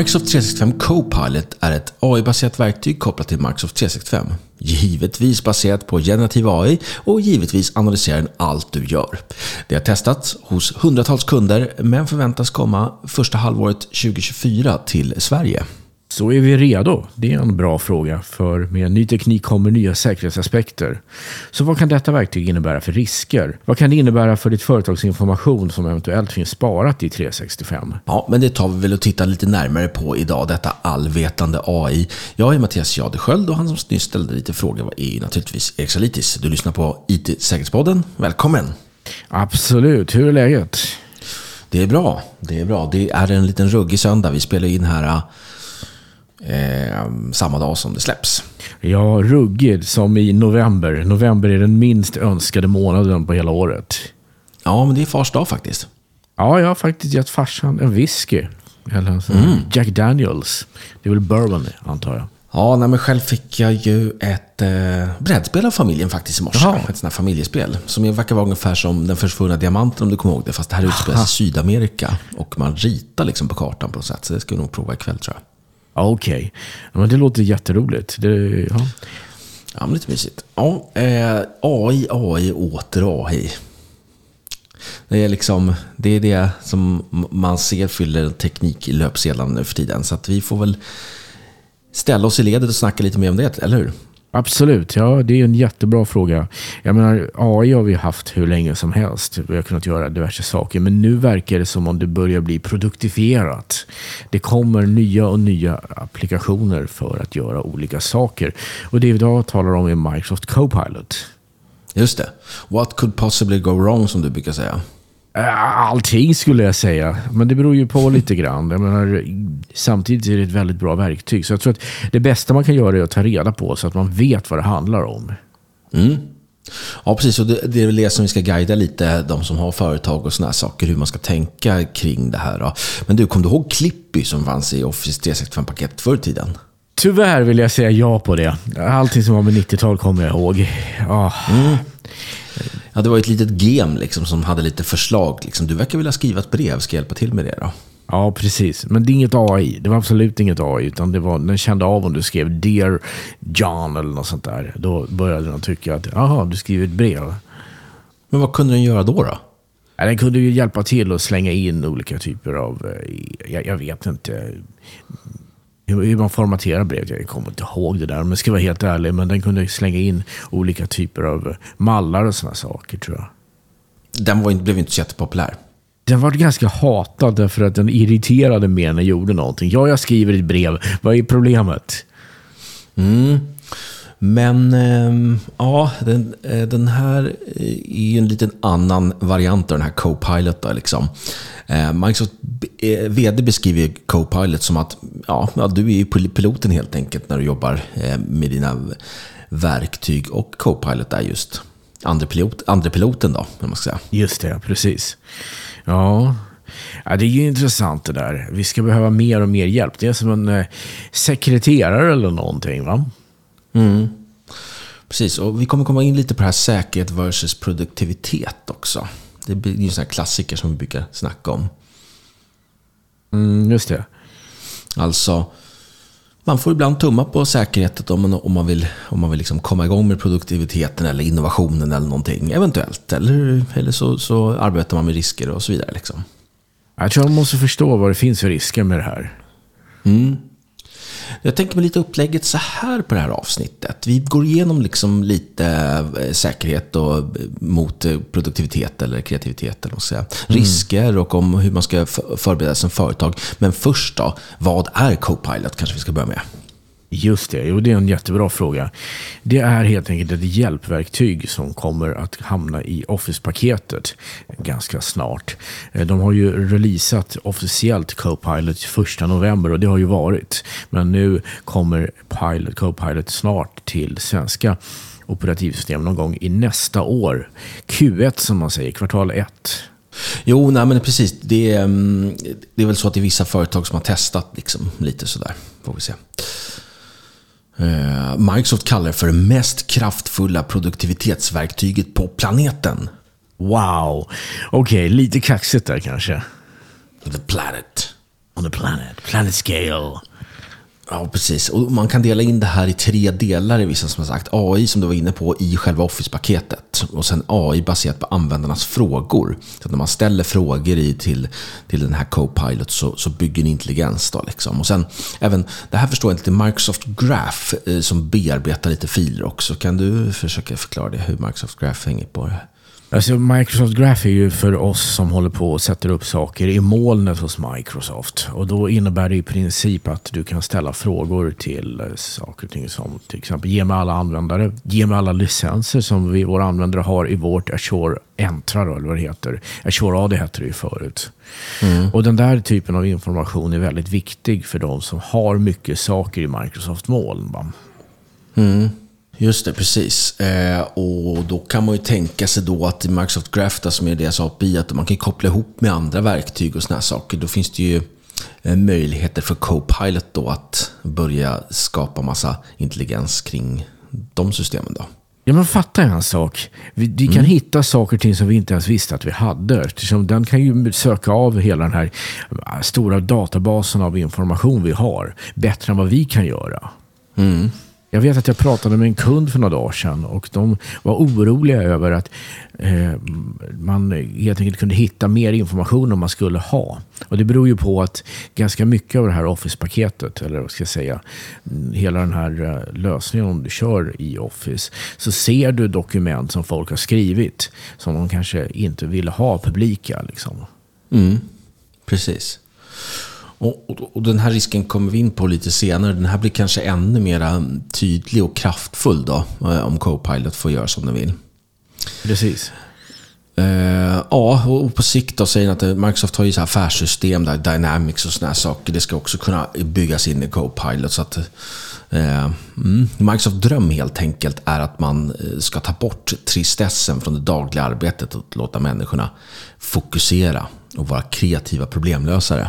Microsoft 365 Copilot är ett AI-baserat verktyg kopplat till Microsoft 365. Givetvis baserat på generativ AI och givetvis analyserar den allt du gör. Det har testats hos hundratals kunder men förväntas komma första halvåret 2024 till Sverige. Så är vi redo? Det är en bra fråga, för med ny teknik kommer nya säkerhetsaspekter. Så vad kan detta verktyg innebära för risker? Vad kan det innebära för ditt företags information som eventuellt finns sparat i 365? Ja, men det tar vi väl och tittar lite närmare på idag, detta allvetande AI. Jag är Mattias Jadesköld och han som nyss ställde lite frågor är naturligtvis Erik Salitis. Du lyssnar på IT-säkerhetspodden. Välkommen! Absolut, hur är läget? Det är bra, det är bra. Det är en liten ruggig söndag. Vi spelar in här eh, samma dag som det släpps. Ja, ruggig som i november. November är den minst önskade månaden på hela året. Ja, men det är fars dag faktiskt. Ja, jag har faktiskt gett farsan en whisky. Eller en mm. Jack Daniels. Det är väl bourbon, antar jag. Ja, nej, men själv fick jag ju ett eh, brädspel av familjen faktiskt i morse. Jaha. Ett sånt här familjespel. Som verkar vara ungefär som Den försvunna diamanten om du kommer ihåg det. Fast det här utspelar sig i Sydamerika. Och man ritar liksom på kartan på något sätt. Så det ska vi nog prova ikväll tror jag. Okej, okay. men det låter jätteroligt. Det, ja. ja, men lite mysigt. Ja, eh, AI, AI, åter AI. Det är, liksom, det är det som man ser fyller tekniklöpsedlarna nu för tiden. Så att vi får väl ställa oss i ledet och snacka lite mer om det, eller hur? Absolut, ja det är en jättebra fråga. Jag menar, AI har vi haft hur länge som helst. Vi har kunnat göra diverse saker. Men nu verkar det som om det börjar bli produktifierat. Det kommer nya och nya applikationer för att göra olika saker. Och det vi idag talar om är Microsoft Copilot. Just det. What could possibly go wrong som du brukar säga? Allting skulle jag säga, men det beror ju på lite grann. Jag menar, samtidigt är det ett väldigt bra verktyg. Så jag tror att det bästa man kan göra är att ta reda på så att man vet vad det handlar om. Mm. Ja, precis. Och det, det är väl det som vi ska guida lite, de som har företag och sådana saker, hur man ska tänka kring det här. Då. Men du, kom du ihåg Clippy som fanns i Office 365-paket förr i tiden? Tyvärr vill jag säga ja på det. Allting som var med 90-tal kommer jag ihåg. Oh. Mm. Ja, det var ett litet gem liksom, som hade lite förslag. Liksom. Du verkar vilja skriva ett brev. Ska jag hjälpa till med det då? Ja, precis. Men det är inget AI. Det var absolut inget AI. Utan det var, den kände av om du skrev Dear John eller något sånt där. Då började den tycka att, jaha, du skriver ett brev. Men vad kunde den göra då? då? Ja, den kunde ju hjälpa till att slänga in olika typer av, eh, jag, jag vet inte, hur man formaterar brevet. Jag kommer inte ihåg det där jag ska vara helt ärlig. Men den kunde slänga in olika typer av mallar och sådana saker tror jag. Den var, blev inte så jättepopulär. Den var ganska hatad därför att den irriterade mig när jag gjorde någonting. Ja, jag skriver ett brev. Vad är problemet? Mm. Men ehm, ja, den, eh, den här eh, är ju en liten annan variant av den här Copilot. Då, liksom. Eh, Microsoft VD beskriver Copilot som att ja, du är piloten helt enkelt när du jobbar med dina verktyg. Och Copilot är just andra, pilot, andra piloten då, man ska säga. Just det, precis. Ja, Ja, det är ju intressant det där. Vi ska behöva mer och mer hjälp. Det är som en eh, sekreterare eller någonting va? Mm. Precis, och vi kommer komma in lite på det här säkerhet versus produktivitet också. Det blir ju sådana klassiker som vi brukar snacka om. Mm, just det. Alltså, man får ibland tumma på säkerheten om man, om man vill, om man vill liksom komma igång med produktiviteten eller innovationen eller någonting. Eventuellt. Eller, eller så, så arbetar man med risker och så vidare. Liksom. Jag tror man måste förstå vad det finns för risker med det här. Mm. Jag tänker mig lite upplägget så här på det här avsnittet. Vi går igenom liksom lite eh, säkerhet och eh, mot eh, produktivitet eller kreativitet. Eller säga. Mm. Risker och om hur man ska förbereda sig som företag. Men först då, vad är Copilot kanske vi ska börja med? Just det, jo, det är en jättebra fråga. Det är helt enkelt ett hjälpverktyg som kommer att hamna i Office-paketet ganska snart. Eh, de har ju releasat officiellt Copilot 1 november och det har ju varit. Men nu kommer Pilot, Copilot snart till svenska operativsystem någon gång i nästa år. Q1 som man säger, kvartal 1. Jo, nej men precis. Det är, mm, det är väl så att det är vissa företag som har testat liksom, lite sådär. Får vi se. Eh, Microsoft kallar det för det mest kraftfulla produktivitetsverktyget på planeten. Wow. Okej, okay, lite kaxigt där kanske. The planet. on the planet, planet scale. Ja, precis. Och man kan dela in det här i tre delar i vissa som har sagt. AI som du var inne på i själva Office-paketet. Och sen AI baserat på användarnas frågor. Så när man ställer frågor i till, till den här Copilot så, så bygger ni intelligens. Då, liksom. Och sen även, det här förstår jag inte, Microsoft Graph eh, som bearbetar lite filer också. Kan du försöka förklara det, hur Microsoft Graph hänger på det? Alltså Microsoft Graph är ju för oss som håller på och sätter upp saker i molnet hos Microsoft. Och då innebär det i princip att du kan ställa frågor till eh, saker och ting som till exempel ge mig alla användare, ge mig alla licenser som vi, våra användare har i vårt Azure Entra, då, eller vad det heter. Azure AD hette det ju förut. Mm. Och den där typen av information är väldigt viktig för de som har mycket saker i Microsoft moln. Mm. Just det, precis. Eh, och då kan man ju tänka sig då att Microsoft Graph, som är deras API, att man kan koppla ihop med andra verktyg och sådana saker. Då finns det ju eh, möjligheter för Copilot då att börja skapa massa intelligens kring de systemen då. Ja, men fatta en sak. Vi, vi kan mm. hitta saker och ting som vi inte ens visste att vi hade. Eftersom den kan ju söka av hela den här äh, stora databasen av information vi har. Bättre än vad vi kan göra. Mm. Jag vet att jag pratade med en kund för några dagar sedan och de var oroliga över att eh, man helt enkelt kunde hitta mer information om man skulle ha. Och Det beror ju på att ganska mycket av det här Office-paketet, eller vad ska jag säga, hela den här eh, lösningen om du kör i Office, så ser du dokument som folk har skrivit som de kanske inte ville ha publika. Liksom. Mm, precis. Och, och, och, den här risken kommer vi in på lite senare. Den här blir kanske ännu mer tydlig och kraftfull då, eh, om Copilot får göra som den vill. Precis. Uh, ja, och på sikt då säger att Microsoft har ju så affärssystem där Dynamics och sådana saker. Det ska också kunna byggas in i Copilot. Så att, uh, mm, Microsoft dröm helt enkelt är att man ska ta bort tristessen från det dagliga arbetet och låta människorna fokusera och vara kreativa problemlösare.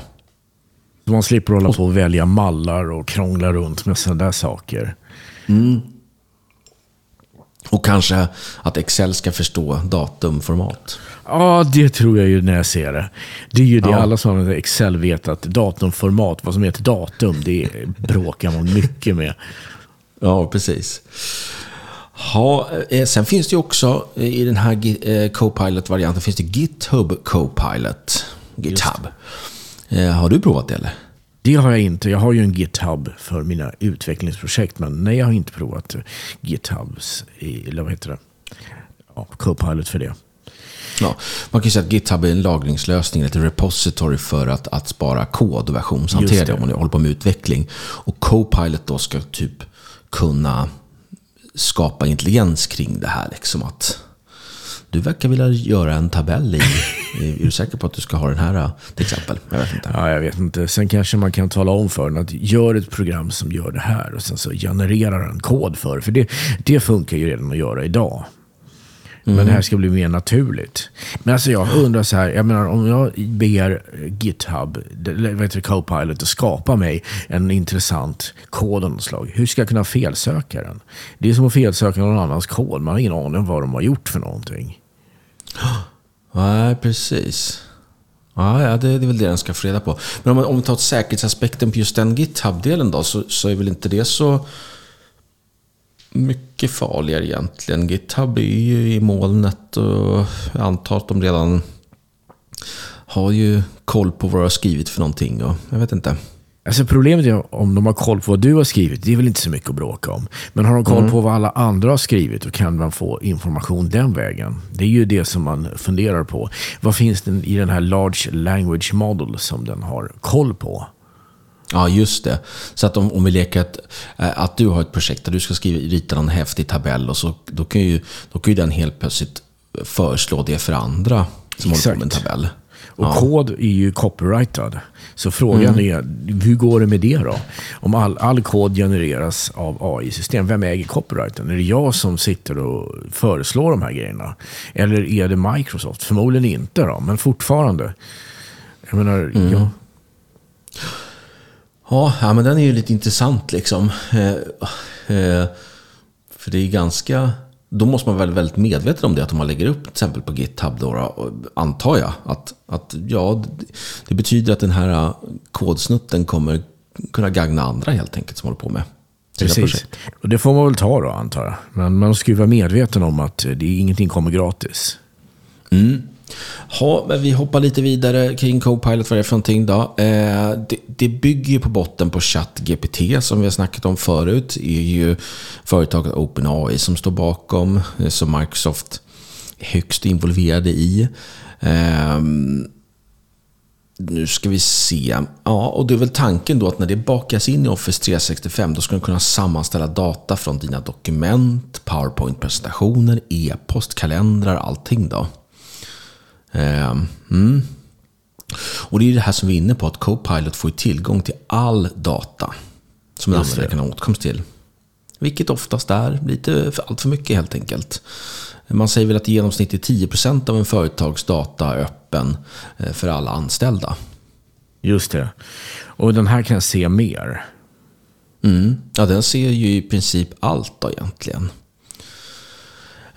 Man slipper hålla på och välja mallar och krångla runt med sådana där saker. Mm. Och kanske att Excel ska förstå datumformat. Ja, det tror jag ju när jag ser det. Det är ju det ja. alla som har Excel vet att datumformat, vad som heter datum, det bråkar man mycket med. Ja, precis. Ja, eh, sen finns det ju också i den här eh, Copilot-varianten finns det GitHub Copilot. GitHub. Eh, har du provat det eller? Det har jag inte. Jag har ju en GitHub för mina utvecklingsprojekt. Men nej, jag har inte provat GitHubs, eller vad heter det? Ja, Copilot för det. Ja, man kan ju säga att GitHub är en lagringslösning, ett repository för att, att spara kod och versionshantering om man håller på med utveckling. Och Copilot då ska typ kunna skapa intelligens kring det här. Liksom att du verkar vilja göra en tabell i. Är du säker på att du ska ha den här till exempel? Jag vet inte. Ja, jag vet inte. Sen kanske man kan tala om för den att gör ett program som gör det här och sen så genererar den kod för det. För det, det funkar ju redan att göra idag. Men mm. det här ska bli mer naturligt. Men alltså jag undrar så här, jag menar om jag ber GitHub, det, Copilot, att skapa mig en intressant kod av något slag. Hur ska jag kunna felsöka den? Det är som att felsöka någon annans kod. Man har ingen aning om vad de har gjort för någonting. Nej, precis. Ja, det, är väl det den ska få reda på. Men om, om vi tar säkerhetsaspekten på just den GitHub-delen då, så, så är väl inte det så mycket farligare egentligen. GitHub är ju i molnet och jag antar att de redan har ju koll på vad du har skrivit för någonting. Och jag vet inte. Alltså problemet är om de har koll på vad du har skrivit, det är väl inte så mycket att bråka om. Men har de koll mm. på vad alla andra har skrivit, då kan man få information den vägen. Det är ju det som man funderar på. Vad finns det i den här Large Language Model som den har koll på? Ja, just det. Så att om, om vi leker att, eh, att du har ett projekt där du ska skriva, rita någon häftig tabell och så, då, kan ju, då kan ju den helt plötsligt föreslå det för andra som Exakt. håller på med en tabell. Och ja. kod är ju copyrightad. Så frågan mm. är, hur går det med det då? Om all, all kod genereras av AI-system, vem äger copyrighten? Är det jag som sitter och föreslår de här grejerna? Eller är det Microsoft? Förmodligen inte då, men fortfarande. Jag menar, mm. ja. Ja, men den är ju lite intressant liksom. Eh, eh, för det är ganska då måste man vara väldigt medveten om det, att om man lägger upp till exempel på GitHub, då, antar jag, att, att ja, det betyder att den här kodsnutten kommer kunna gagna andra helt enkelt som håller på med Precis. Och det får man väl ta då, antar jag. Men man ska ju vara medveten om att det, ingenting kommer gratis. Mm. Ha, vi hoppar lite vidare kring Copilot, vad det är för någonting då. Eh, det, det, bygger ju på botten på ChatGPT som vi har snackat om förut. Det är ju företaget OpenAI som står bakom, eh, som Microsoft är högst involverade i. Eh, nu ska vi se. Ja, och det är väl tanken då att när det bakas in i Office 365 då ska du kunna sammanställa data från dina dokument, PowerPoint-presentationer, e-post, kalendrar, allting då. Ehm, mm. Och det är det här som vi är inne på, att Copilot får tillgång till all data som en användare kan ha åtkomst till. Vilket oftast är lite för, allt för mycket helt enkelt. Man säger väl att i genomsnitt är 10% av en företags data öppen eh, för alla anställda. Just det. Och den här kan jag se mer. Mm. Ja, den ser ju i princip allt då egentligen.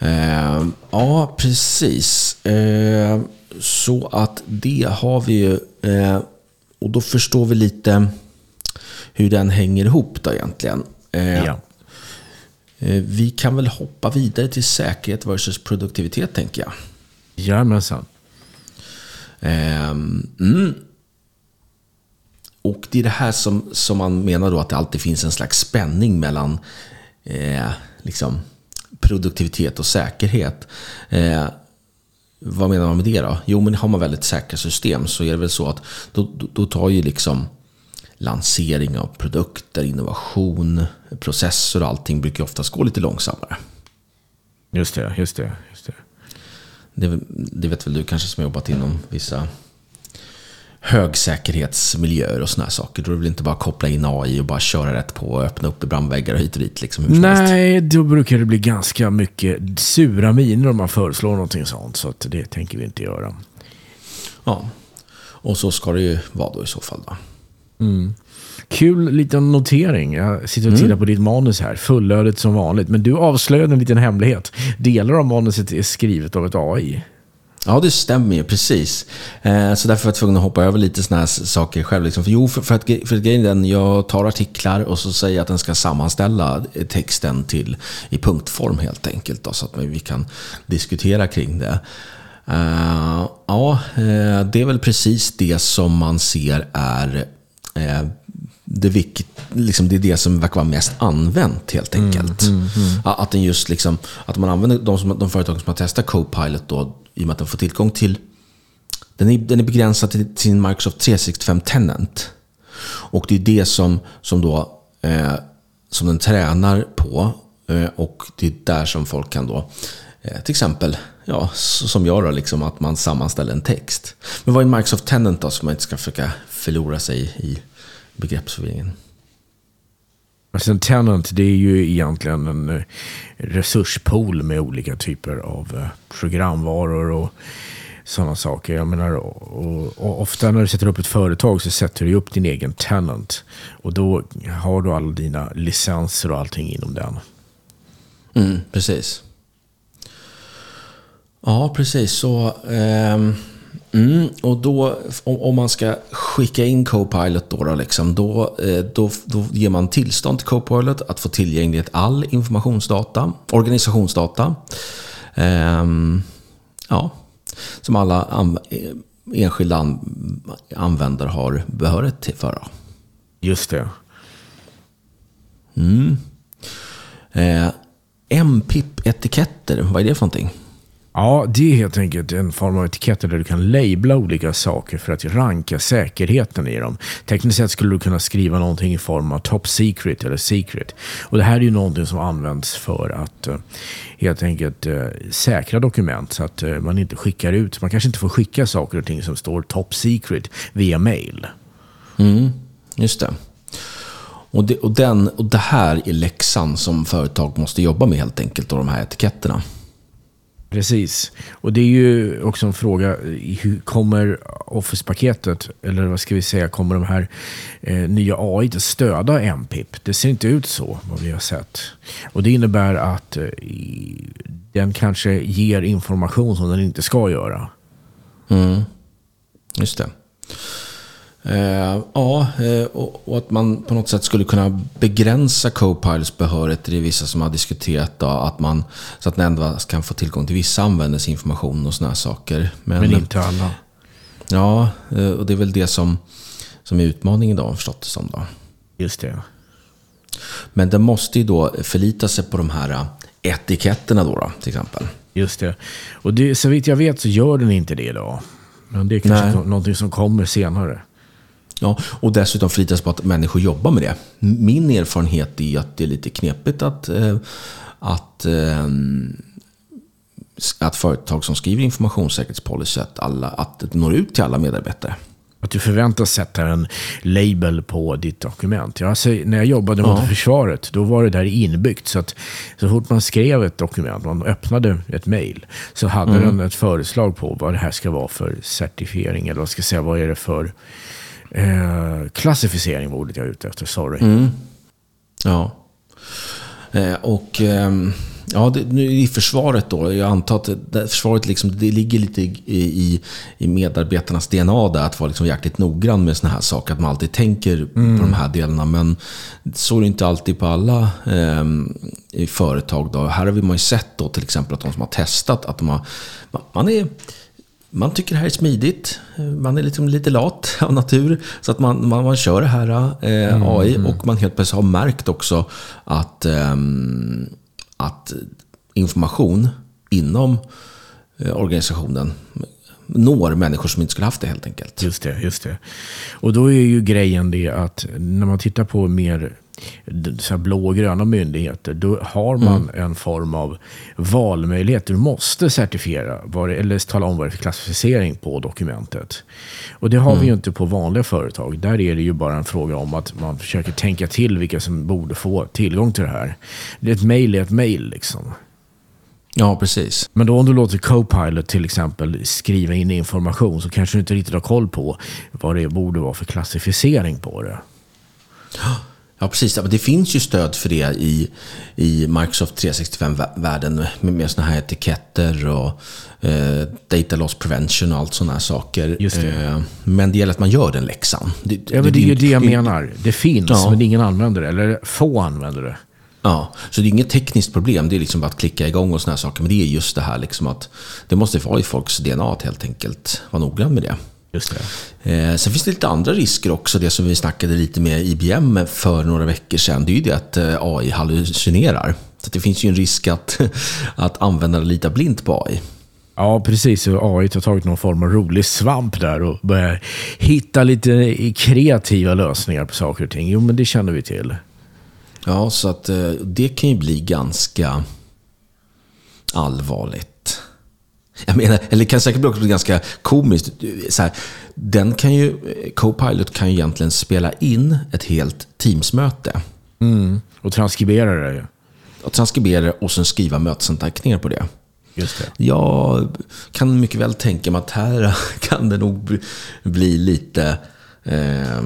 Eh, ja, precis. Eh, så att det har vi ju. Eh, och då förstår vi lite hur den hänger ihop då egentligen. Eh, ja. Eh, vi kan väl hoppa vidare till säkerhet versus produktivitet tänker jag. Jajamensan. Ehm, mm. Och det är det här som, som man menar då att det alltid finns en slags spänning mellan eh, liksom produktivitet och säkerhet. Eh, vad menar man med det då? Jo, men har man väldigt säkra system så är det väl så att då, då, då tar ju liksom lansering av produkter, innovation, processer och allting brukar oftast gå lite långsammare. Just det, just det. Just det. Det, det vet väl du kanske som har jobbat inom vissa högsäkerhetsmiljöer och sådana saker. Då är det väl inte bara koppla in AI och bara köra rätt på och öppna upp brandväggar och hit och dit. Liksom, Nej, då brukar det bli ganska mycket sura miner om man föreslår någonting sånt. Så det tänker vi inte göra. Ja, och så ska det ju vara då i så fall. Då. Mm. Kul liten notering. Jag sitter och tittar mm. på ditt manus här. Fullödigt som vanligt. Men du avslöjade en liten hemlighet. Delar av manuset är skrivet av ett AI. Ja, det stämmer ju precis. Eh, så därför var jag tvungen att hoppa över lite sådana här saker själv. Liksom. För, jo, för, för, att, för att grejen är den, jag tar artiklar och så säger jag att den ska sammanställa texten till, i punktform helt enkelt. Då, så att vi kan diskutera kring det. Uh, ja, uh, det är väl precis det som man ser är uh, det, vilket, liksom, det är det som verkar vara mest använt helt mm, enkelt. Mm, mm, mm. Att, den just liksom, att man använder de, som, de företag som har testat Copilot då, i och med att den får tillgång till den är, den är begränsad till sin Microsoft 365 Tenant. Och det är det som, som, då, eh, som den tränar på. Eh, och det är där som folk kan då, eh, till exempel, ja, som jag då, liksom, att man sammanställer en text. Men vad är Microsoft Tenant då, så man inte ska försöka förlora sig i begreppsförvirringen? Alltså en tenant det är ju egentligen en eh, resurspool med olika typer av eh, programvaror och sådana saker. Jag menar, och, och ofta när du sätter upp ett företag så sätter du upp din egen tenant. Och då har du alla dina licenser och allting inom den. Mm, precis. Ja, precis. Så... Ehm... Mm, och då, om, om, man ska skicka in Copilot då, då, liksom, då, eh, då, då ger man tillstånd till Copilot att få tillgänglighet all informationsdata, organisationsdata. Um, ja, som alla an, eh, enskilda an, användare har behörighet till för. Just det. Mm. Eh, MPIP-etiketter, vad är det för någonting? Ja, det är helt enkelt en form av etiketter där du kan labla olika saker för att ranka säkerheten i dem. Tekniskt sett skulle du kunna skriva någonting i form av top secret eller secret. Och Det här är ju någonting som används för att eh, helt enkelt eh, säkra dokument så att eh, man inte skickar ut. Man kanske inte får skicka saker och ting som står top secret via mail. Mm, just det. Och det, och, den, och det här är läxan som företag måste jobba med helt enkelt, och de här etiketterna. Precis. Och det är ju också en fråga, hur kommer Office-paketet, eller vad ska vi säga, kommer de här eh, nya AI att stödja MPIP? Det ser inte ut så, vad vi har sett. Och det innebär att eh, den kanske ger information som den inte ska göra. Mm. Just det. Eh, ja, eh, och, att man på något sätt skulle kunna begränsa Copilots behörighet. Det är vissa som har diskuterat då, att man, så att den endast kan få tillgång till vissa användares information och sådana saker. Men, Men inte alla. Ja, eh, och det är väl det som, som är utmaningen idag, förstått det som. Då. Just det. Men den måste ju då förlita sig på de här etiketterna då, då till exempel. Just det. Och det, så vitt jag vet så gör den inte det idag. Men det är kanske Nej. någonting som kommer senare. Ja, och dessutom förlitas på att människor jobbar med det. Min erfarenhet är att det är lite knepigt att, eh, att, eh, att företag som skriver informationssäkerhetspolicy, att, alla, att det når ut till alla medarbetare. Att du förväntas sätta en label på ditt dokument. Ja, alltså, när jag jobbade mot ja. försvaret, då var det där inbyggt. Så att så fort man skrev ett dokument, man öppnade ett mail, så hade mm. den ett föreslag på vad det här ska vara för certifiering. Eller vad ska jag säga, vad är det för Eh, klassificering var ordet jag är ute efter, sorry. Mm. Ja. Eh, och eh, ja, det, nu i försvaret då, jag antar att det, försvaret liksom, det ligger lite i, i, i medarbetarnas DNA där, att vara liksom jäkligt noggrann med sådana här saker. Att man alltid tänker mm. på de här delarna. Men så är det inte alltid på alla ehm, i företag. Då. Här har vi man ju sett då till exempel att de som har testat, att de har, man är man tycker det här är smidigt. Man är liksom lite lat av natur. Så att man, man, man kör det här eh, mm, AI mm. och man helt plötsligt har märkt också att, eh, att information inom eh, organisationen når människor som inte skulle haft det helt enkelt. Just det, just det. Och då är ju grejen det att när man tittar på mer så blå och gröna myndigheter, då har man mm. en form av valmöjlighet. Du måste certifiera, eller tala om vad det är för klassificering på dokumentet. Och det har mm. vi ju inte på vanliga företag. Där är det ju bara en fråga om att man försöker tänka till vilka som borde få tillgång till det här. Det är ett mejl är ett mejl liksom. Ja, precis. Men då om du låter Copilot till exempel skriva in information så kanske du inte riktigt har koll på vad det borde vara för klassificering på det. Ja, precis. Det finns ju stöd för det i, i Microsoft 365-världen med, med sådana här etiketter och eh, data loss prevention och allt sådana här saker. Det. Eh, men det gäller att man gör den läxan. Det, ja, men det, det är ju det jag menar. Det finns, ja. men ingen använder det. Eller få använder det. Ja, så det är inget tekniskt problem. Det är liksom bara att klicka igång och sådana här saker. Men det är just det här liksom att det måste vara i folks DNA helt enkelt vara noggrann med det. Just det. Eh, sen finns det lite andra risker också. Det som vi snackade lite med IBM för några veckor sedan. Det är ju det att eh, AI hallucinerar. Så det finns ju en risk att, att användare litar blint på AI. Ja, precis. AI har tagit någon form av rolig svamp där och börjar hitta lite kreativa lösningar på saker och ting. Jo, men det känner vi till. Ja, så att eh, det kan ju bli ganska allvarligt. Jag menar, eller det kan säkert också bli ganska komiskt. Så här, den kan ju, Copilot kan ju egentligen spela in ett helt Teamsmöte. Mm, och transkribera det. Och transkribera det och sen skriva mötesanteckningar på det. Just det. Jag kan mycket väl tänka mig att här kan det nog bli lite... Eh,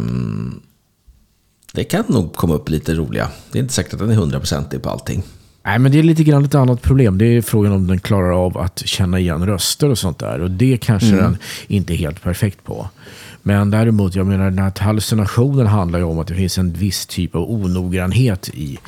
det kan nog komma upp lite roliga. Det är inte säkert att den är hundraprocentig på allting. Nej, men det är lite grann ett annat problem. Det är frågan om den klarar av att känna igen röster och sånt där. Och det kanske mm. den inte är helt perfekt på. Men däremot, jag menar den här hallucinationen handlar ju om att det finns en viss typ av onoggrannhet i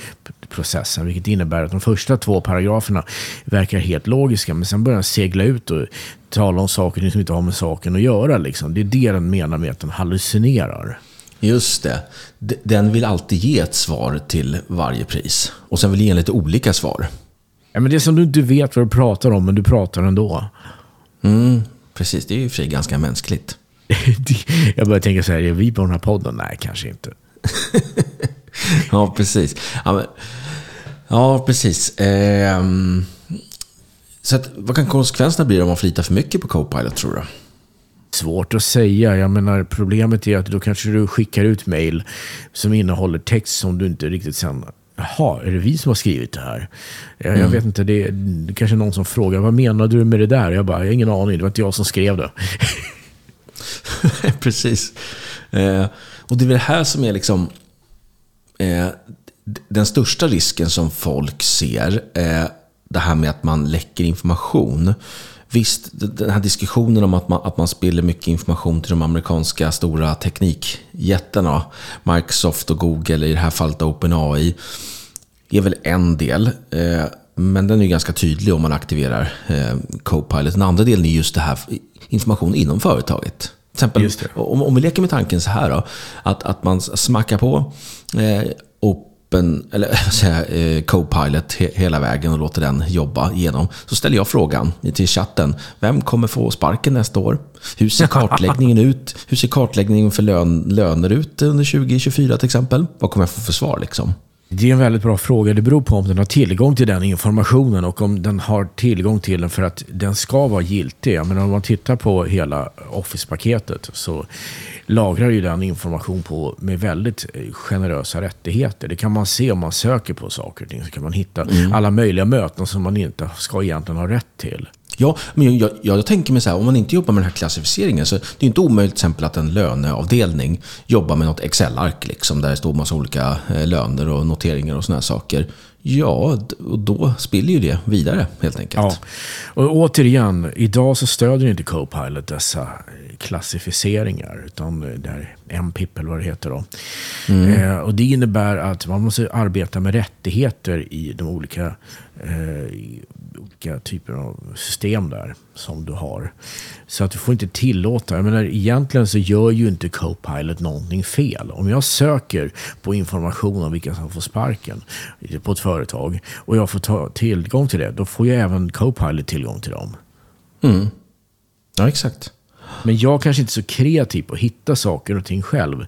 processen. Vilket innebär att de första två paragraferna verkar helt logiska. Men sen börjar den segla ut och tala om saker som inte har med saken att göra. Liksom. Det är det den menar med att den hallucinerar. Just det. Den vill alltid ge ett svar till varje pris. Och sen vill ge lite olika svar. Ja, men det är som du inte vet vad du pratar om, men du pratar ändå. Mm, precis, det är ju för sig ganska mänskligt. Jag börjar tänka så här, är vi på den här podden? Nej, kanske inte. ja, precis. Ja, men, ja precis. Ehm, så att, vad kan konsekvenserna bli om man flitar för mycket på Copilot, tror du? Svårt att säga. Jag menar, problemet är att då kanske du skickar ut mail som innehåller text som du inte riktigt sen Jaha, är det vi som har skrivit det här? Jag, jag vet inte, det är, det är kanske någon som frågar, vad menar du med det där? Jag bara, jag har ingen aning, det var inte jag som skrev det. Precis. Eh, och det är väl det här som är liksom eh, den största risken som folk ser. Eh, det här med att man läcker information. Visst, den här diskussionen om att man, att man spiller mycket information till de amerikanska stora teknikjättarna, Microsoft och Google, i det här fallet OpenAI, är väl en del. Eh, men den är ganska tydlig om man aktiverar eh, Copilot. Den andra delen är just det här information inom företaget. Till exempel, om, om vi leker med tanken så här då, att, att man smackar på eh, Open, eller säga, eh, Copilot he, hela vägen och låter den jobba igenom. Så ställer jag frågan till chatten, vem kommer få sparken nästa år? Hur ser kartläggningen ut? Hur ser kartläggningen för lön, löner ut under 2024 till exempel? Vad kommer jag få för svar liksom? Det är en väldigt bra fråga. Det beror på om den har tillgång till den informationen och om den har tillgång till den för att den ska vara giltig. Men om man tittar på hela Office-paketet så lagrar ju den information på med väldigt eh, generösa rättigheter. Det kan man se om man söker på saker och ting. Så kan man hitta mm. alla möjliga möten som man inte ska egentligen ha rätt till. Ja, men jag, jag, jag, tänker mig så här, om man inte jobbar med den här klassificeringen så det är inte omöjligt till exempel att en löneavdelning jobbar med något Excel-ark liksom, där det står massa olika eh, löner och noteringar och sådana saker. Ja, och då spiller ju det vidare helt enkelt. Ja. Och återigen, idag så stödjer inte Copilot dessa klassificeringar. Utan det är MPIP eller vad det heter. Då. Mm. Eh, och det innebär att man måste arbeta med rättigheter i de olika, eh, olika typer av system där som du har. Så att du får inte tillåta. Jag menar, egentligen så gör ju inte Copilot någonting fel. Om jag söker på information om vilka som får sparken på ett företag och jag får ta tillgång till det, då får ju även Copilot tillgång till dem. Mm. Ja, exakt. Men jag kanske inte är så kreativ på att hitta saker och ting själv.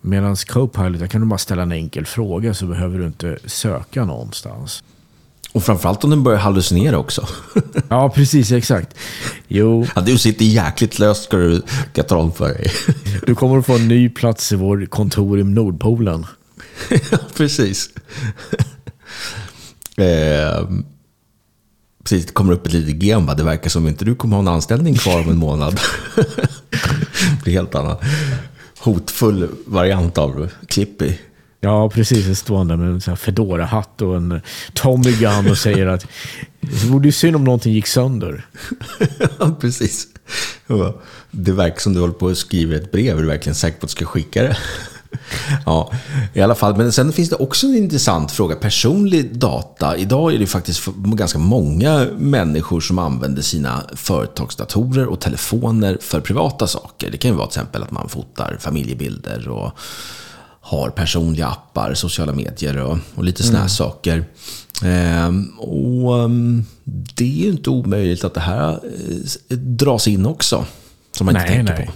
Medan Copilot, där kan du bara ställa en enkel fråga så behöver du inte söka någonstans. Och framförallt om den börjar hallucinera också. ja, precis. Exakt. Jo. Ja, du sitter jäkligt löst ska du tala om för dig. du kommer att få en ny plats i vår kontor i Nordpolen. ja, precis. eh, precis, det kommer upp ett litet gem. Det verkar som inte du kommer ha en anställning kvar om en månad. det blir helt annan hotfull variant av Clippy. Ja, precis. Jag står där med en Fedora-hatt och en Tommy Gun och säger att det vore ju synd om någonting gick sönder. ja, precis. Det verkar som du håller på att skriva ett brev. Är du verkligen säker på att du ska skicka det? ja, i alla fall. Men sen finns det också en intressant fråga. Personlig data. Idag är det faktiskt ganska många människor som använder sina företagsdatorer och telefoner för privata saker. Det kan ju vara till exempel att man fotar familjebilder och har personliga appar, sociala medier och, och lite sådana mm. saker. Ehm, och um, det är ju inte omöjligt att det här eh, dras in också. Som man nej, inte tänker nej. på.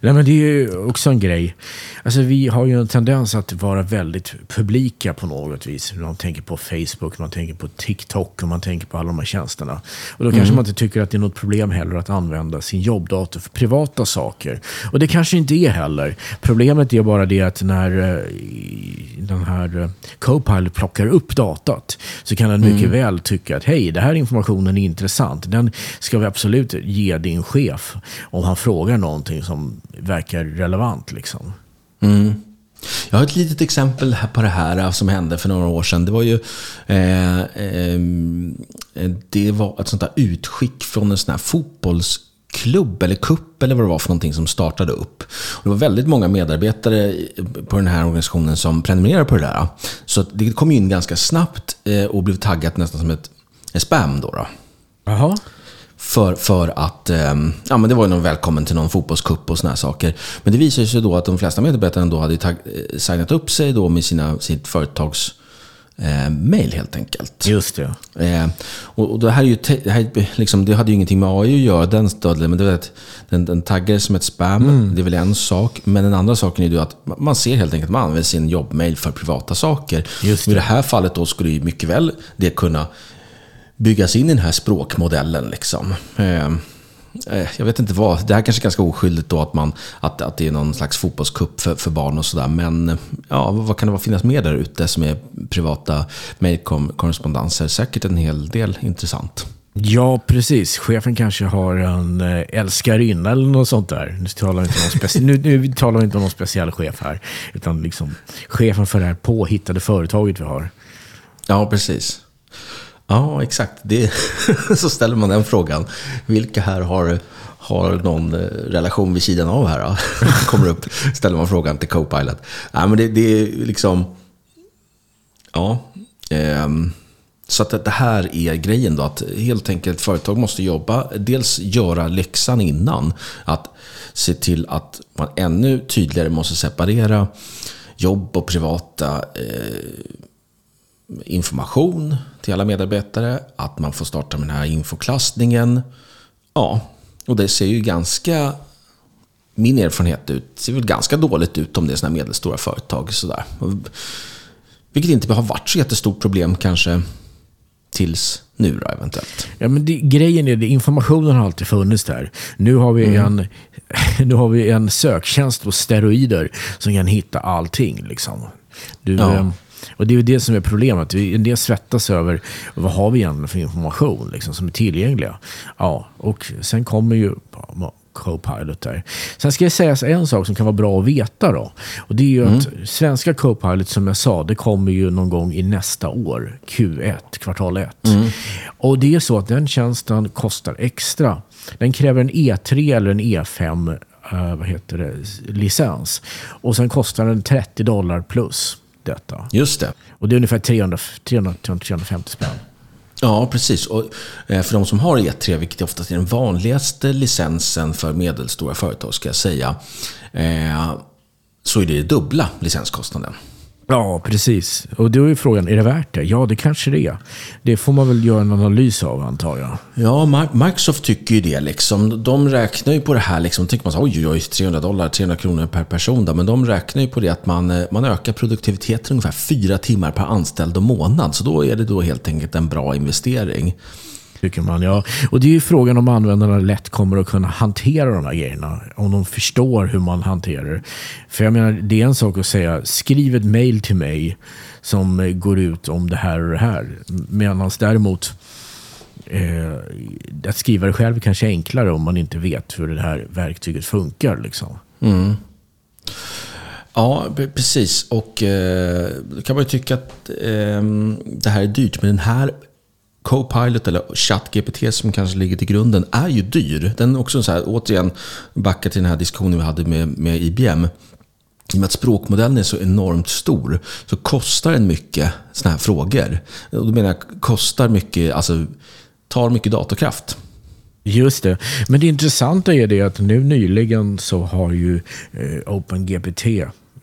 Nej, men det är ju också en grej. Alltså, vi har ju en tendens att vara väldigt publika på något vis. Man tänker på Facebook, man tänker på TikTok och man tänker på alla de här tjänsterna. Och då kanske mm. man inte tycker att det är något problem heller att använda sin jobbdator för privata saker. Och det kanske inte är heller. Problemet är bara det att när eh, den här eh, Copilot plockar upp datat så kan den mycket mm. väl tycka att hej, den här informationen är intressant. Den ska vi absolut ge din chef om han frågar någonting som verkar relevant. Liksom. Mm. Jag har ett litet exempel på det här eh, som hände för några år sedan. Det var ju eh, eh, eh, det var ett sånt där utskick från en sån här fotbollsklubb eller kupp eller vad det var för någonting som startade upp. Och det var väldigt många medarbetare på den här organisationen som prenumererade på det där. Så det kom in ganska snabbt eh, och blev taggat nästan som ett spam. Då, då. Aha. För, för att, eh, ja men det var ju någon välkommen till någon fotbollskupp och såna här saker. Men det visade sig då att de flesta medarbetare då hade tag, eh, signat upp sig då med sina, sitt företags eh, mail helt enkelt. Just det. Eh, och, och det här, är ju det, här, liksom, det hade ju ingenting med AI att göra, den stödlen, men det var att den, den taggades som ett spam. Mm. Det är väl en sak. Men den andra saken är ju att man ser helt enkelt att man använder sin jobbmail för privata saker. Just det. I det här fallet då skulle ju mycket väl det kunna byggas in i den här språkmodellen. Liksom. Eh, eh, jag vet inte vad, det här kanske är ganska oskyldigt då att, man, att, att det är någon slags fotbollskupp för, för barn och sådär. Men ja, vad kan det finnas mer där ute som är privata mejlkorrespondenser? Säkert en hel del intressant. Ja, precis. Chefen kanske har en eh, älskarinna eller något sånt där. Nu talar vi inte om någon, nu, nu talar vi inte om någon speciell chef här. Utan liksom chefen för det här påhittade företaget vi har. Ja, precis. Ja, exakt. Det, så ställer man den frågan. Vilka här har, har någon eh, relation vid sidan av här? Då? Kommer upp, ställer man frågan till Copilot. Ja, men det, det är liksom... Ja. Ehm, så att det här är grejen då, att helt enkelt företag måste jobba, dels göra läxan innan, att se till att man ännu tydligare måste separera jobb och privata eh, information till alla medarbetare, att man får starta med den här infoklassningen. Ja, och det ser ju ganska, min erfarenhet ut, ser väl ganska dåligt ut om det är sådana medelstora företag. Sådär. Vilket inte har varit så jättestort problem kanske tills nu då eventuellt. Ja, men det, grejen är att informationen har alltid funnits där. Nu har, vi mm. en, nu har vi en söktjänst på steroider som kan hitta allting. Liksom. Du, ja. Eh, och det är ju det som är problemet. En del svettas över vad har vi egentligen för information liksom, som är tillgängliga. Ja, och sen kommer ju Copilot där. Sen ska jag säga en sak som kan vara bra att veta då. Och det är ju mm. att svenska Copilot som jag sa, det kommer ju någon gång i nästa år, Q1, kvartal 1. Mm. Och det är så att den tjänsten kostar extra. Den kräver en E3 eller en E5 uh, vad heter det, licens. Och sen kostar den 30 dollar plus detta. Just det. Och det är ungefär 300, 300 350 spänn. Ja, precis. Och eh, för de som har E3, vilket oftast är den vanligaste licensen för medelstora företag, ska jag säga, eh, så är det dubbla licenskostnaden. Ja, precis. Och då är frågan, är det värt det? Ja, det kanske det är. Det får man väl göra en analys av, antar jag. Ja, Microsoft tycker ju det. Liksom. De räknar ju på det här. Liksom. tänker man så, oj, oj, 300 dollar, 300 kronor per person. Då. Men de räknar ju på det att man, eh, man ökar produktiviteten ungefär fyra timmar per anställd och månad. Så då är det då helt enkelt en bra investering. Tycker man, ja. Och det är ju frågan om användarna lätt kommer att kunna hantera de här grejerna. Om de förstår hur man hanterar det. För jag menar, det är en sak att säga, skriv ett mail till mig som eh, går ut om det här och det här. Medan däremot eh, att skriva det själv kanske är enklare om man inte vet hur det här verktyget funkar. Liksom. Mm. Ja, precis. Och eh, då kan man ju tycka att eh, det här är dyrt. Men den här Copilot eller ChatGPT som kanske ligger till grunden är ju dyr. Den är också så här, återigen, backa till den här diskussionen vi hade med, med IBM. I och med att språkmodellen är så enormt stor så kostar den mycket sådana här frågor. Och då menar jag kostar mycket, alltså tar mycket datorkraft. Just det. Men det intressanta är det att nu nyligen så har ju eh, OpenGPT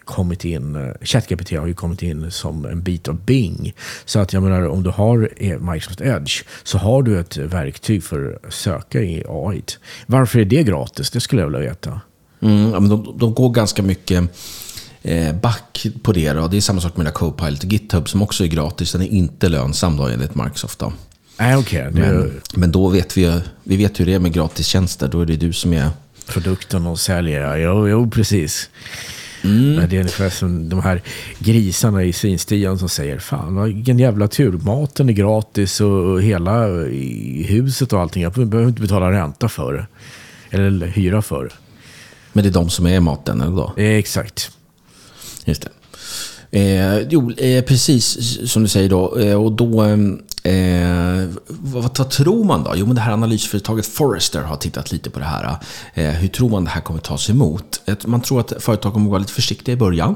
kommit in, ChatGPT har ju kommit in som en bit av Bing. Så att jag menar, om du har eh, Microsoft Edge så har du ett verktyg för att söka i AI. Varför är det gratis? Det skulle jag vilja veta. Mm, de, de går ganska mycket eh, back på det. Då. Det är samma sak med Copilot och GitHub som också är gratis. Den är inte lönsam då enligt Microsoft. Då. Äh, okay. men, men då vet vi, vi vet hur det är med gratistjänster. Då är det du som är... Produkten och säljer, jo, jo precis. Mm. Det är ungefär som de här grisarna i svinstian som säger Fan vilken jävla tur. Maten är gratis och hela huset och allting. Jag behöver inte betala ränta för det. Eller hyra för det. Men det är de som är maten eller då? Eh, exakt. Just det. Eh, jo, eh, precis som du säger då. Eh, och då ehm, Eh, vad, vad, tror man då? Jo, men det här analysföretaget Forrester har tittat lite på det här. Eh, hur tror man det här kommer tas emot? Man tror att företag kommer vara lite försiktiga i början.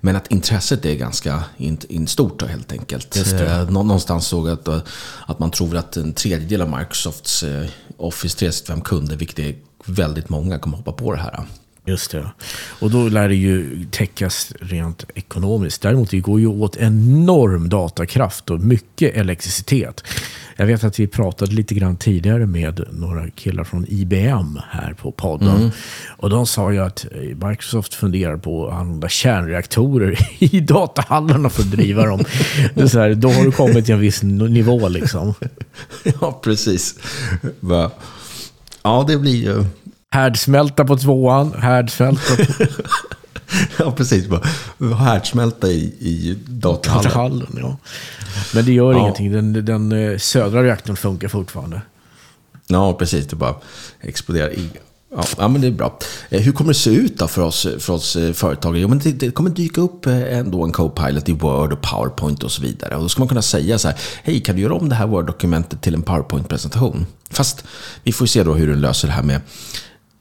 Men att intresset är ganska in, in stort då, helt enkelt. Eh, någonstans såg jag att, att man tror att en tredjedel av Microsofts eh, Office 365-kunder, vilket är väldigt många, kommer hoppa på det här. Just det. Och då lär det ju täckas rent ekonomiskt. Däremot det går ju åt enorm datakraft och mycket elektricitet. Jag vet att vi pratade lite grann tidigare med några killar från IBM här på podden. Mm. Och de sa ju att Microsoft funderar på att använda kärnreaktorer i datahallarna för att driva dem. Det så här, då har du kommit till en viss nivå liksom. Ja, precis. Ja, det blir ju... Härdsmälta på tvåan, härdsmälta på Ja, precis. Bara härdsmälta i, i datorhallen. hallen. Ja. Men det gör Ja. ingenting. Den, den eh, södra reaktorn funkar fortfarande. Ja, precis. Det bara exploderar. Ja, men det är bra. Eh, Hur kommer det se ut då för oss, för oss eh, företagare? Jo, men det, det kommer dyka upp ändå en Copilot i Word och PowerPoint och så vidare. Och då ska man kunna säga så här, hej, kan du göra om det här Word-dokumentet till en PowerPoint-presentation? Fast vi får se då hur den löser det här med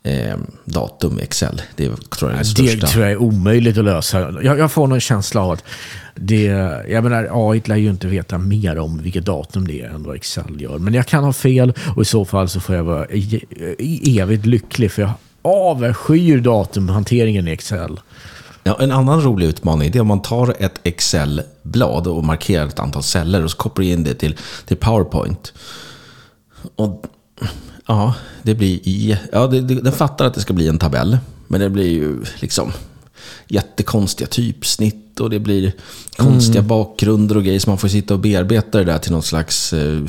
eh, datum i Excel. Det tror jag är det Det tror jag är omöjligt att lösa. Jag, jag får någon känsla av att det, jag menar, AI lär ju inte veta mer om vilket datum det är än vad Excel gör. Men jag kan ha fel och i så fall så får jag vara evigt lycklig för jag avskyr datumhanteringen i Excel. Ja, en annan rolig utmaning är om man tar ett Excel-blad och markerar ett antal celler och så kopplar in det till, till PowerPoint. Och ja, det blir i... Ja, det, det, den fattar att det ska bli en tabell. Men det blir ju liksom jättekonstiga typsnitt och det blir konstiga bakgrunder och grejer som man får sitta och bearbeta det där till någon slags... eh,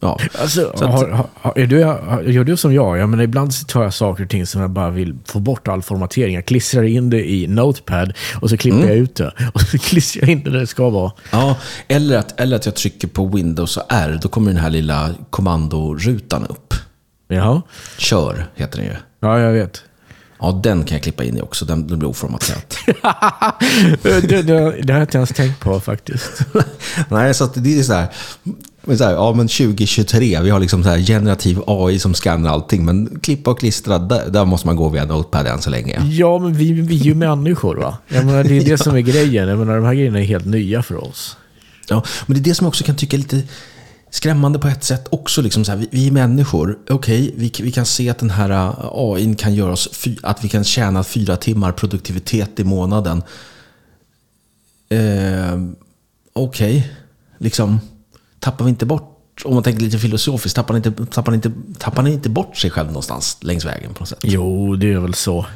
Ja, Alltså, Så att- har, har, är du, har, gör du som jag? jag menar, ibland så tar jag saker och ting som jag bara vill få bort all formatering. Jag klistrar in det i Notepad och så klipper jag ut det. Och så klistrar jag in det där det ska vara. Ja, eller att, eller att jag trycker på Windows och R. Då kommer den här lilla kommandorutan upp. Jaha. Kör heter den ju. Ja, jag vet. Ja, den kan jag klippa in i också. Den, den blir oformaterat. det, det, det har jag inte ens tänkt på faktiskt. Nej, så det är så här, men så här. Ja, men 2023. Vi har liksom så här generativ AI som skannar allting. Men klippa och klistra, där, där måste man gå via Notepad än så länge. Ja, men vi, vi är ju människor va? Jag menar, det är det som är grejen. Jag menar, de här grejerna är helt nya för oss. Ja, men det är det som jag också kan tycka är lite skrämmande på ett sätt också. Liksom så här, vi, vi är människor. Okej, vi, vi kan se att den här eh, AI kan göra oss, fy, att vi kan tjäna fyra timmar produktivitet i månaden. Eh, Okej, liksom tappar vi inte bort, om man tänker lite filosofiskt, tappar ni inte, tappar inte, tappar inte bort sig själv någonstans längs vägen på något sätt? Jo, det är väl så.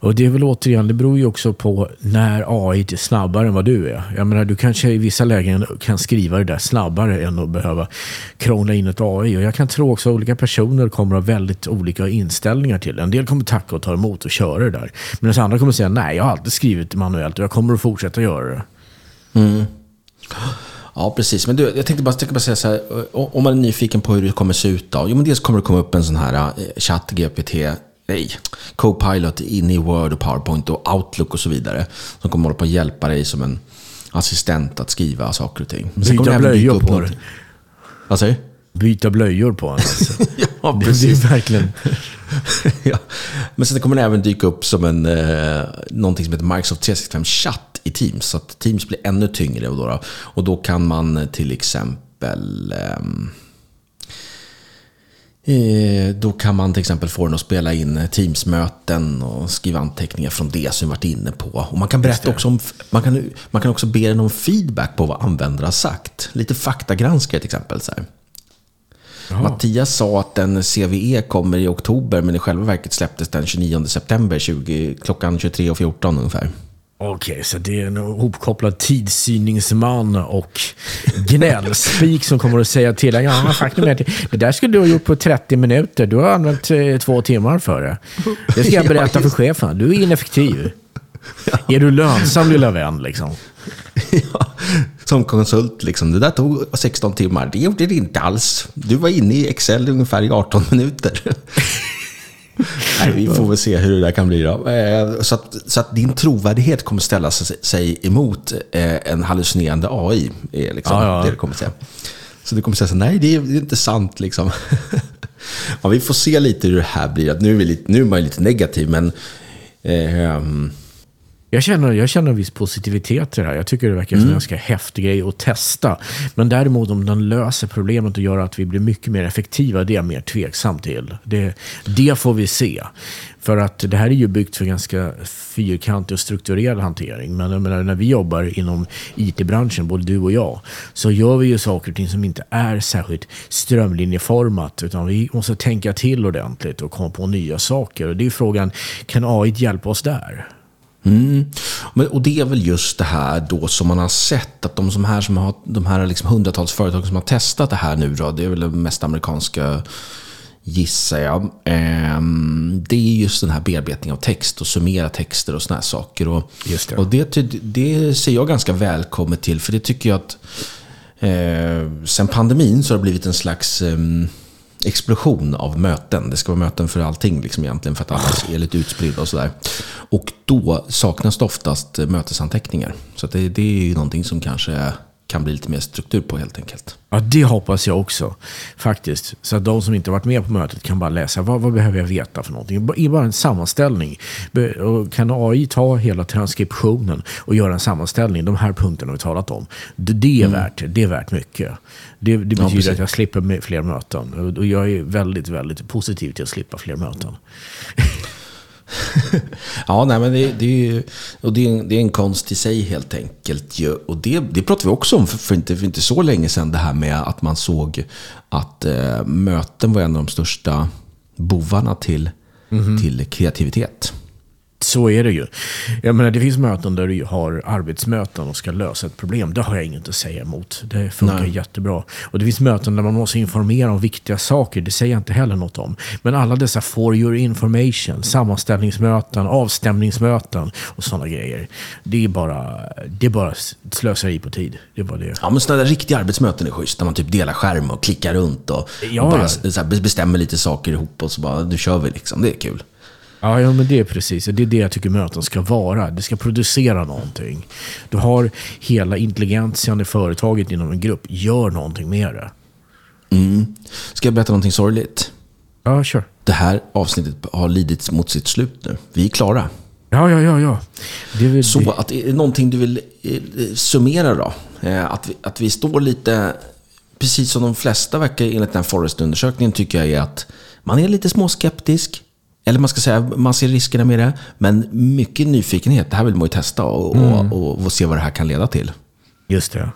Och det är väl återigen, det beror ju också på när AI är snabbare än vad du är. Jag menar, du kanske i vissa lägen kan skriva det där snabbare än att behöva krångla in ett AI. Och jag kan tro också att olika personer kommer att ha väldigt olika inställningar till det. En del kommer tacka och ta emot och köra det där. Medan andra kommer säga, nej, jag har alltid skrivit manuellt och jag kommer att fortsätta göra det. Ja, precis. Men du, jag tänkte bara, jag tänkte bara säga så här, o- om man är nyfiken på hur det kommer se ut då. Jo, men dels kommer det komma upp en sån här eh, chatt, GPT, nej, Copilot in i Word och PowerPoint och Outlook och så vidare. Som kommer hålla på att hjälpa dig som en assistent att skriva saker och ting. Men sen kommer Byta blöjor upp på något- det. Vad säger du? Byta blöjor på en alltså. Ja, Det är verkligen... ja. Men sen kommer det även dyka upp som en, eh, någonting som heter Microsoft 365 Chatt i Teams. Så att Teams blir ännu tyngre. Och då, då, och då kan man till exempel... ehm, eh, då kan man till exempel få den att spela in Teams-möten och skriva anteckningar från det som vi varit inne på. Och man kan berätta också om, man kan, man kan också be den om feedback på vad användare har sagt. Lite faktagranskare till exempel. Så här. Mattias sa att en CVE kommer i oktober, men i själva verket släpptes den 29 september 20, klockan 23.14 ungefär. Okej, så det är en hopkopplad tidssyningsman och gnällspik som kommer att säga till dig, ja, faktum är att det där skulle du ha gjort på 30 minuter. Du har använt eh, två timmar för det. Det ska jag Ja, berätta för chefen. Du är ineffektiv. Är du lönsam lilla vän liksom? Ja, som konsult, liksom. det där tog 16 timmar. Det gjorde det inte alls. Du var inne i Excel ungefär i 18 minuter. Nej, vi får väl se hur det där kan bli då. Eh, Så att, så att din trovärdighet kommer ställa sig emot eh, en hallucinerande AI. Är liksom Ja, ja. det det kommer säga. Så du kommer säga så nej det är det är inte sant liksom. Ja, vi får se lite hur det här blir. Nu är, vi lite, nu är man ju lite negativ, men eh, ehm, Jag känner, jag känner en viss positivitet i det här. Jag tycker det verkar som en ganska häftig grej att testa. Men däremot om den löser problemet och gör att vi blir mycket mer effektiva, det är jag mer tveksam till. Det, det får vi se. För att det här är ju byggt för ganska fyrkantig och strukturerad hantering. Men jag menar, när vi jobbar inom IT-branschen, både du och jag, så gör vi ju saker och ting som inte är särskilt strömlinjeformat. Utan vi måste tänka till ordentligt och komma på nya saker. Och det är frågan, kan AI hjälpa oss där? Mm. Men, och det är väl just det här då som man har sett att de som här som har, de här liksom hundratals företag som har testat det här nu då, det är väl de mest amerikanska gissar jag. Ehm, det är just den här bearbetningen av text och summera texter och såna här saker. Och, Just det. och det, det ser jag ganska välkommet till, för det tycker jag att eh, sen pandemin så har det blivit en slags ehm, explosion av möten. Det ska vara möten för allting liksom egentligen, för att alla är lite utspridda och sådär. Och då saknas det oftast mötesanteckningar. Så det, det är ju någonting som kanske kan bli lite mer struktur på helt enkelt. Ja, det hoppas jag också. Faktiskt. Så att de som inte varit med på mötet kan bara läsa. Vad, vad behöver jag veta för någonting? I bara en sammanställning. Och Kan AI ta hela transkriptionen och göra en sammanställning? De här punkterna vi talat om. Det, det, är, värt, det är värt mycket. Det, det betyder precis. att jag slipper fler möten. Och jag är väldigt, väldigt positiv till att slippa fler möten. Ja, nej, men det, det, är, ju- och det, är, en- det är en konst i sig helt enkelt. ju. Och det, det pratade vi också om för, för, inte, för inte så länge sedan. Det här med att man såg att eh, möten var en av de största bovarna till, till kreativitet. Så är det ju. Jag menar, det finns möten där du har arbetsmöten och ska lösa ett problem. Det har jag inget att säga emot. Det funkar Nej. jättebra. Och det finns möten där man måste informera om viktiga saker. Det säger jag inte heller något om. Men alla dessa for your information, sammanställningsmöten, avstämningsmöten och sådana grejer. Det är bara, det är bara slöseri på tid. Det är bara det. Ja, men sådana där riktiga arbetsmöten är schysst. Där man typ delar skärm och klickar runt och, Ja, och bara ja. bestämmer lite saker ihop och så bara, nu kör vi liksom. Det är kul. Ja, ja, men det är precis. Det är det jag tycker möten ska vara. Det ska producera någonting. Du har hela intelligentian i företaget inom en grupp. Gör någonting med det. Mm. Ska jag berätta någonting sorgligt? Ja, kör. Det här avsnittet har lidit mot sitt slut nu. Vi är klara. Ja, ja, ja. ja. Det Så det. att, är det någonting du vill eh, summera då? Eh, Att vi, att vi står lite, precis som de flesta verkar enligt den här Forrest-undersökningen tycker jag är att man är lite småskeptisk. Eller man ska säga, man ser riskerna med det. Men mycket nyfikenhet. Det här vill man ju testa och, och, och, se vad det här kan leda till. Just det.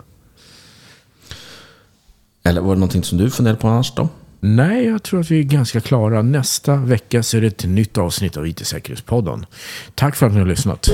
Eller var det någonting som du funderade på annars då? Nej, jag tror att vi är ganska klara. Nästa vecka så är det ett nytt avsnitt av IT-säkerhetspodden. Tack för att ni har lyssnat.